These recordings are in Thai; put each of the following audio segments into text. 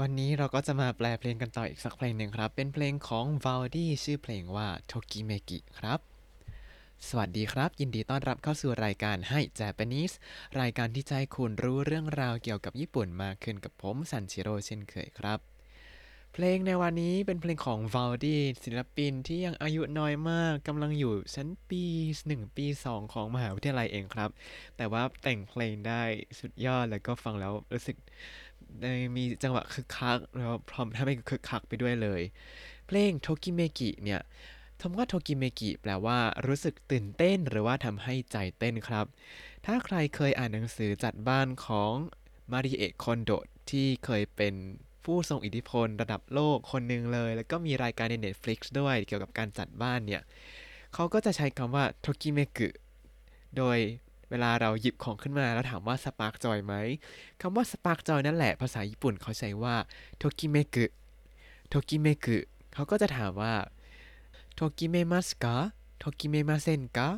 วันนี้เราก็จะมาแปลเพลงกันต่ออีกสักเพลงหนึ่งครับ เป็นเพลงของ v a l d i ชื่อเพลงว่า Tokimeki ครับ สวัสดีครับ ยินดีต้อนรับเข้าสู่รายการให้ Japanese รายการที่จะให้คุณรู้เรื่องราวเกี่ยวกับญี่ปุ่นมากขึ้นกับผมซันชิโร่เช่นเคยครับ เพลงในวันนี้เป็นเพลงของ v a l d i ศิลปินที่ยังอายุน้อยมากกำลังอยู่ชั้นปี 1 ปี 2 ของมหาวิทยาลัยเองครับ แต่ว่าแต่งเพลงได้สุดยอดแล้วก็ฟังแล้วรู้สึก มีจังหวะคึกคักแล้วพร้อมทำให้คึกคักไปด้วยเลย เพลง ときめき เนี่ยคำว่า ときめき แปลว่ารู้สึกตื่นเต้นหรือว่าทำให้ใจเต้นครับ ถ้าใครเคยอ่านหนังสือจัดบ้านของมาริเอะคอนโดที่เคยเป็นผู้ทรงอิทธิพลระดับโลกคนหนึ่งเลย แล้วก็มีรายการใน Netflix ด้วยเกี่ยวกับการจัดบ้านเนี่ย เขาก็จะใช้คำว่า ときめくโดย เวลาเราหยิบของขึ้นมาแล้วถามว่า spark joy ไหมคำว่า spark joy นั่นแหละภาษาญี่ปุ่นเขาใช้ว่า ときめく ときめく เขาก็จะถามว่า ときめきますか ときめきませんか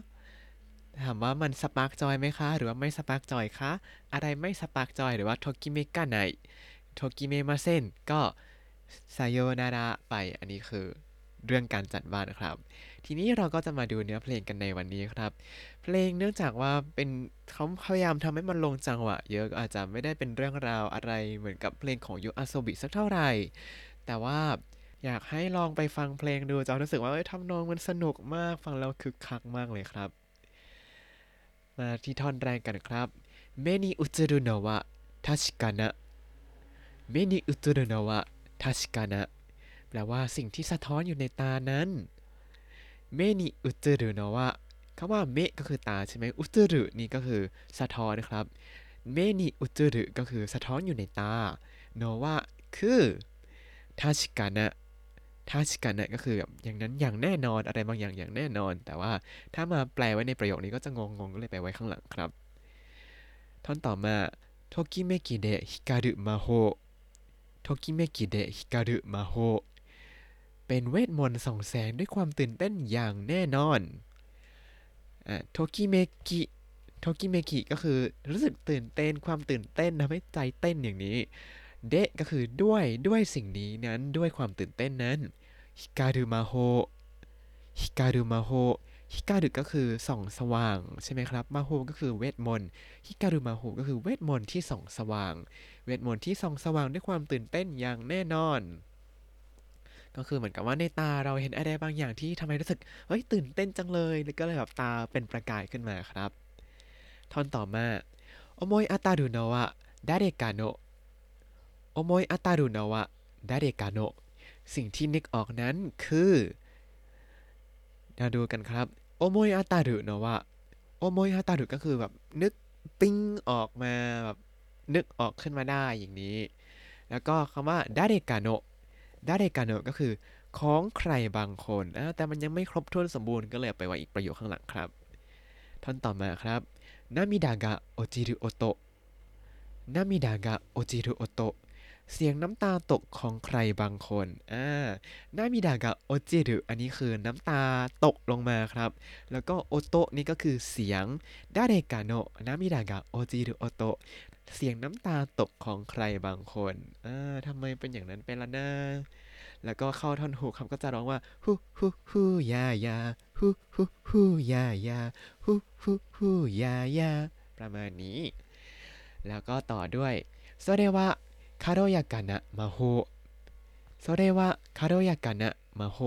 ถามว่ามัน spark joy ไหมคะ หรือว่าไม่ spark joy คะ อะไรไม่ spark joy หรือว่า ときめかない ときめきません ก็ さようなら ไป อันนี้คือเรื่องการจัดบ้านครับ ทีนี้เราก็จะมาดูเนื้อเพลงกันในวันนี้ครับ เพลงเนื่องจากว่าเป็นเขาพยายามทำให้มันลงจังหวะ เยอะอาจจะไม่ได้เป็นเรื่องราวอะไรเหมือนกับเพลงของยุอาโซบิสักเท่าไหร่ แต่ว่าอยากให้ลองไปฟังเพลงดูจะรู้สึกว่าทำนองมันสนุกมากฟังแล้วคึกคักมากเลยครับ มาที่ท่อนแรกกันครับเมนิอุตรุโนะวะทัชกานะเมนิอุตรุโนะวะทัชกานะแปลว่าสิ่งที่สะท้อนอยู่ในตานั้น เมนิอุตรุโนะวะคำว่าเมก็คือตาใช่ไหมอุตรุนี่ก็คือสะท้อนนะครับเมนิอุตรุก็คือสะท้อนอยู่ในตาโนะวะคือทัชกานะทัชกานะก็คือแบบอย่างนั้นอย่างแน่นอนอะไรบางอย่างอย่างแน่นอน แต่ว่าถ้ามาแปลไว้ในประโยคนี้ก็จะงงๆก็เลยไปไว้ข้างหลังครับ ท่อนต่อมา ときめきで光る魔法 ときめきで光る魔法 เป็นเวทมนต์ส่องแสงด้วยความตื่นเต้นอย่างแน่นอนอะ ときめき ときめき ก็คือรู้สึกตื่นเต้นความตื่นเต้นทำให้ใจเต้นอย่างนี้ で ก็คือด้วยด้วยสิ่งนี้นั้นด้วยความตื่นเต้นนั้น光る魔法 光る魔法ฮิการุก็คือส่องสว่างใช่ไหมครับ มาโฮก็คือเวทมนต์ฮิการุมาโฮก็คือเวทมนต์ที่ส่องสว่าง เวทมนต์ที่ส่องสว่างด้วยความตื่นเต้นอย่างแน่นอน ก็คือเหมือนกับว่าในตาเราเห็นอะไรบางอย่างที่ทำให้รู้สึกเฮ้ยตื่นเต้นจังเลยแล้วก็เลยแบบตาเป็นประกายขึ้นมาครับ ท่อนต่อมาโอโมยอาตารุโนะวะดาเรกาโนะโอโมยอาตารุโนะวะดาเรกาโนะสิ่งที่นึกออกนั้นคือมาดูกันครับโอโมยอาตารุโนะวะโอโมยอาตารุก็คือแบบนึกปิ้งออกมาแบบนึกออกขึ้นมาได้อย่างนี้ แล้วก็คำว่าดาเรกาโนะ ดาเรกาโนะก็คือของใครบางคนแต่มันยังไม่ครบถ้วนสมบูรณ์ก็เลยไปไว้อีกประโยคข้างหลังครับ ท่อนต่อมาครับนามิดากะโอจิรุโอโตะนามิดากะโอจิรุโอโตะเสียงน้ำตาตกของใครบางคนอ่านามิดากะโอจิรุอันนี้คือน้ำตาตกลงมาครับ แล้วก็โอโตะนี่ก็คือเสียงดาเรกาโนะนามิดากะโอจิรุโอโตะ เสียงน้ำตาตกของใครบางคนอ่าทำไมเป็นอย่างนั้นไปละนะแล้วก็เข้าท่อนฮุกครับก็จะร้องว่าฮู้ฮู้ฮู้ยายาฮู้ฮู้ฮู้ยายาฮู้ฮู้ฮู้ยายาประมาณนี้ แล้วก็ต่อด้วยโซเรวะคาโรยากานะมาโฮโซเรวะคาโรยากานะมาโฮ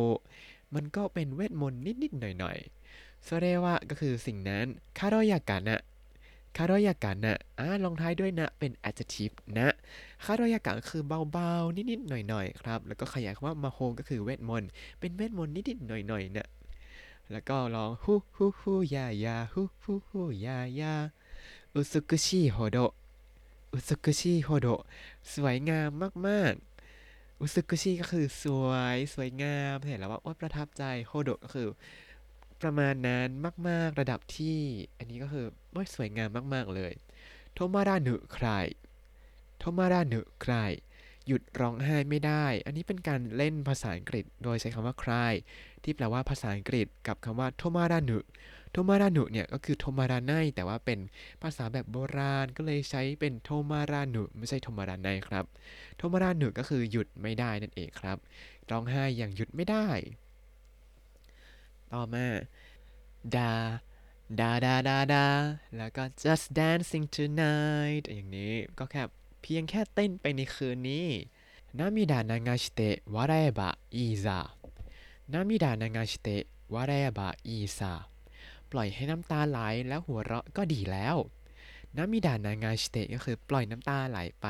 มันก็เป็นเวทมนต์นิดๆหน่อยๆโซเรวะก็คือสิ่งนั้นคาโรยากานะ คาโรยากานะอ่าลองท้ายด้วยนะ เป็น adjective นะคาโดยากะก็คือเบาๆ นิดๆ หน่อยๆ ครับ แล้วก็ขยายคำว่ามาโฮก็คือเวทมนต์ เป็นเวทมนต์นิดๆ หน่อยๆเนี่ยแล้วก็ร้องฮู้ฮู้ฮู้ยายาฮู้ฮู้ฮู้ยายาอุซุกุชิโฮโดอุซุกุชิโฮโดสวยงามมากๆ อุซุกุชิก็คือสวย สวยงามเห็นแล้วว่าโอ๊ยประทับใจ โฮโดก็คือ ประมาณนั้นมาก ๆ ระดับที่ อันนี้ก็คือโอ๊ยสวยงามมาก ๆ เลยโทมารานุใครโทมารานุใครหยุดร้องไห้ไม่ได้ อันนี้เป็นการเล่นภาษาอังกฤษ โดยใช้คำว่า cry ที่แปลว่าภาษาอังกฤษกับคำว่า 止まらぬ 止まらぬ เนี่ยก็คือ 止まらない แต่ว่าเป็นภาษาแบบโบราณก็เลยใช้เป็น 止まらぬ ไม่ใช่ 止まらない ครับ 止まらぬ ก็คือหยุดไม่ได้นั่นเองครับ ร้องไห้อย่างหยุดไม่ได้ ต่อมาดาดาดาดาดาแล้วก็ just dancing tonight อย่างนี้ก็แค่เพียงแค่เต้นไปในคืนนี้นามิดานางาชิเตะวาระบะอีซานามิดานางาชิเตะวาระบะอีซาปล่อยให้น้ำตาไหลแล้วหัวเราะก็ดีแล้วนามิดานางาชิเตะก็คือปล่อยน้ำตาไหลไป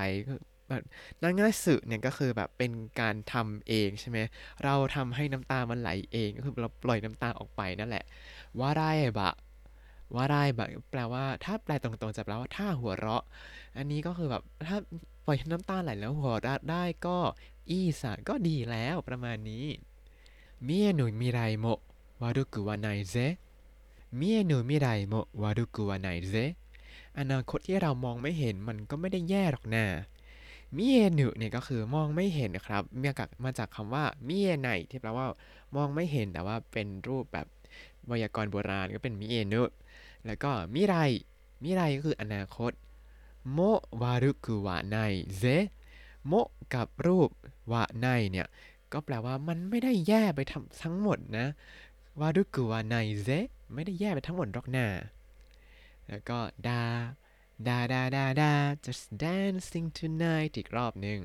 แบบนาง่ายสึเนี่ยก็คือแบบเป็นการทำเองใช่ไหมเราทำให้น้ำตามันไหลเองก็คือเราปล่อยน้ำตาออกไปนั่นแหละว่าระเอบะว่าได้บบแปลว่าถ้าแปลตรงๆจะแปลว่าถ้าหัวเราะ อันนี้ก็คือแบบถ้าปล่อยน้ำตาไหลแล้วหัวเราะได้ก็อีสานก็ดีแล้วประมาณนี้มีเอนุมิไรโมวารุกุวาไนเซมีเอนุมิไรโมวารุกุวาไนเซอนาคตที่เรามองไม่เห็นมันก็ไม่ได้แย่หรอกนะ มิเอนุเนี่ยก็คือมองไม่เห็นนะครับมาจากมาจากคำว่ามิเอไนที่แปลว่ามองไม่เห็นแต่ว่าเป็นรูปแบบไวยากรณ์โบราณก็เป็นมิเอนุแล้วก็มิไรมิไรก็คืออนาคตโมวารุกุวะไนเซโมกับรูปวะไนเนี่ยก็แปลว่ามันไม่ได้แย่ไปทั้งทั้งหมดนะวารุกุวะไนเซไม่ได้แย่ไปทั้งหมดหรอกนาแล้วก็ดา ดาดาดาดา just dancing tonight อีกรอบหนึ่ง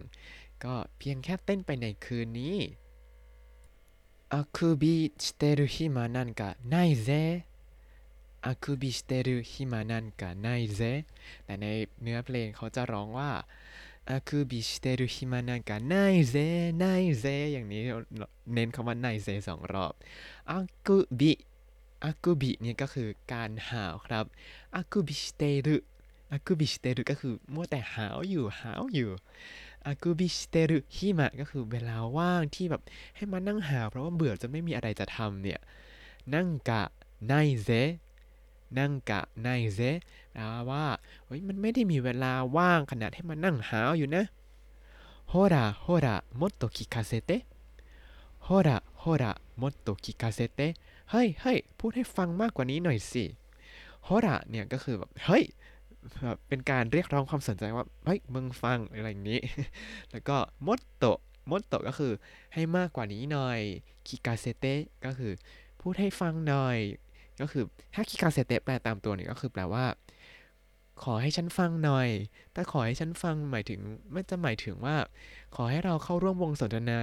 ก็เพียงแค่เต้นไปในคืนนี้ あくびしてる暇なんかないぜ あくびしてる暇なんかないぜ แต่ในเนื้อเพลงเขาจะร้องว่า あくびしてる暇なんかないぜ ないぜ อย่างนี้เน้นคำว่า ないぜ สองรอบ あくび あくび เนี่ยก็คือการหาวครับ あくびしてる あくびしてる ก็คือมัวแต่หาวอยู่หาวอยู่ あくびしてる 暇 ก็คือเวลาว่างที่แบบให้มานั่งหาวเพราะว่าเบื่อจนไม่มีอะไรจะทำเนี่ย なんかないぜ なんかないぜ แปลว่าเฮ้ยมันไม่ได้มีเวลาว่างขนาดให้มานั่งหาวอยู่นะ ほらほらもっと聞かせて ほらほらもっと聞かせて เฮ้ยเฮ้ยพูดให้ฟังมากกว่านี้หน่อยสิโฮระเนี่ยก็คือแบบเฮ้ย แบบเป็นการเรียกร้องความสนใจว่าเฮ้ยมึงฟังอะไรอย่างนี้ แล้วก็มดโตมดโตก็คือให้มากกว่านี้หน่อยคิกาเซเตก็คือพูดให้ฟังหน่อย ก็คือถ้าคิกาเซเตแปลตามตัวเนี่ยก็คือแปลว่า ขอให้ฉันฟังหน่อย แต่ขอให้ฉันฟังหมายถึงไม่จะหมายถึงว่า ขอให้เราเข้าร่วมวงสนทนา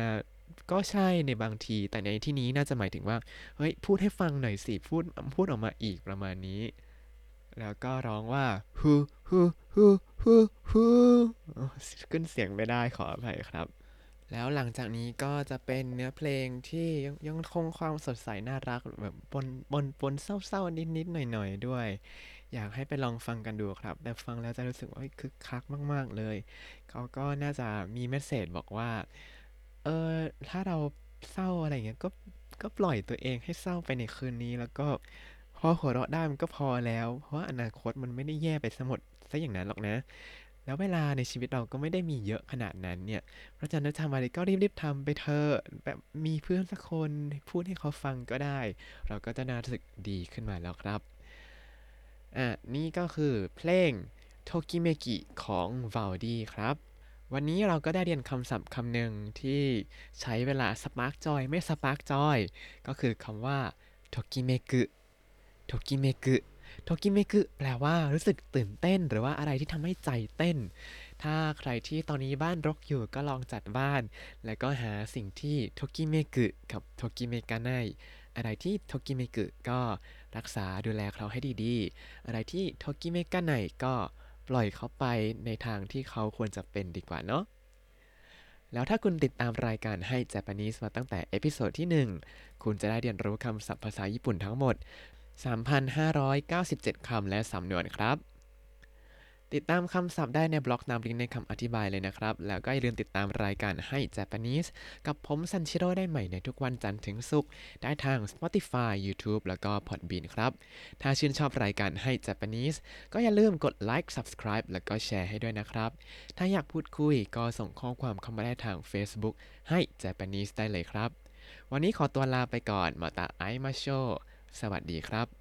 ก็ใช่ในบางที แต่ในที่นี้น่าจะหมายถึงว่า เฮ้ย พูดให้ฟังหน่อยสิ พูด พูดออกมาอีกประมาณนี้ แล้วก็ร้องว่าฮูฮูฮูฮูฮูขึ้นเสียงไม่ได้ขออภัยครับ แล้วหลังจากนี้ก็จะเป็นเนื้อเพลงที่ยังยังคงความสดใสน่ารักแบบปนปนปนเศร้าๆนิดๆหน่อยๆด้วย อยากให้ไปลองฟังกันดูครับ แต่ฟังแล้วจะรู้สึกว่าคึกคักมาก ๆเลย เขาก็น่าจะมีเมสเซจบอกว่าเออถ้าเราเศร้าอะไรเงี้ยก็ก็ปล่อยตัวเองให้เศร้าไปในคืนนี้แล้วก็ พอหัวเราะได้มันก็พอแล้ว เพราะว่าอนาคตมันไม่ได้แย่ไปซะหมดซะอย่างนั้นหรอกนะ แล้วเวลาในชีวิตเราก็ไม่ได้มีเยอะขนาดนั้นเนี่ยเพราะฉะนั้นทำอะไรก็รีบๆทำไปเถอะแบบมีเพื่อนสักคนพูดให้เขาฟังก็ได้ เราก็จะน่ารู้สึกดีขึ้นมาแล้วครับอะนี่ก็คือเพลงโทกิเมกิของวาลดีครับ วันนี้เราก็ได้เรียนคำศัพท์คำหนึ่งที่ใช้เวลา spark joy ไม่ spark joy ก็คือคำว่า ときめく ときめく ときめく แปลว่ารู้สึกตื่นเต้น หรือว่าอะไรที่ทำให้ใจเต้น ถ้าใครที่ตอนนี้บ้านรกอยู่ก็ลองจัดบ้าน แล้วก็หาสิ่งที่ ときめく กับ ときめかない อะไรที่ ときめく ก็รักษาดูแลเขาให้ดีๆ อะไรที่ときめかないก็ปล่อยเขาไปในทางที่เขาควรจะเป็นดีกว่าเนาะแล้วถ้าคุณติดตามรายการให้ Japanese มาตั้งแต่ episode ที่ 1 คุณจะได้เรียนรู้คำศัพท์ภาษาญี่ปุ่นทั้งหมด 3,597 คำและสำนวนครับ ติดตามคำศัพท์ได้ในบล็อกตามลิงก์ในคำอธิบายเลยนะครับ แล้วก็อย่าลืมติดตามรายการให้ Japanese กับผมซันชิโร่ได้ใหม่ในทุกวันจันทร์ถึงศุกร์ได้ทาง Spotify YouTube แล้วก็ Podbean ครับ ถ้าชื่นชอบรายการให้ Japanese ก็อย่าลืมกดไลค์ Subscribe แล้วก็แชร์ให้ด้วยนะครับ ถ้าอยากพูดคุยก็ส่งข้อความเข้ามาได้ทาง Facebook ให้ Japanese ได้เลยครับ วันนี้ขอตัวลาไปก่อนมาตาไอมาโช สวัสดีครับ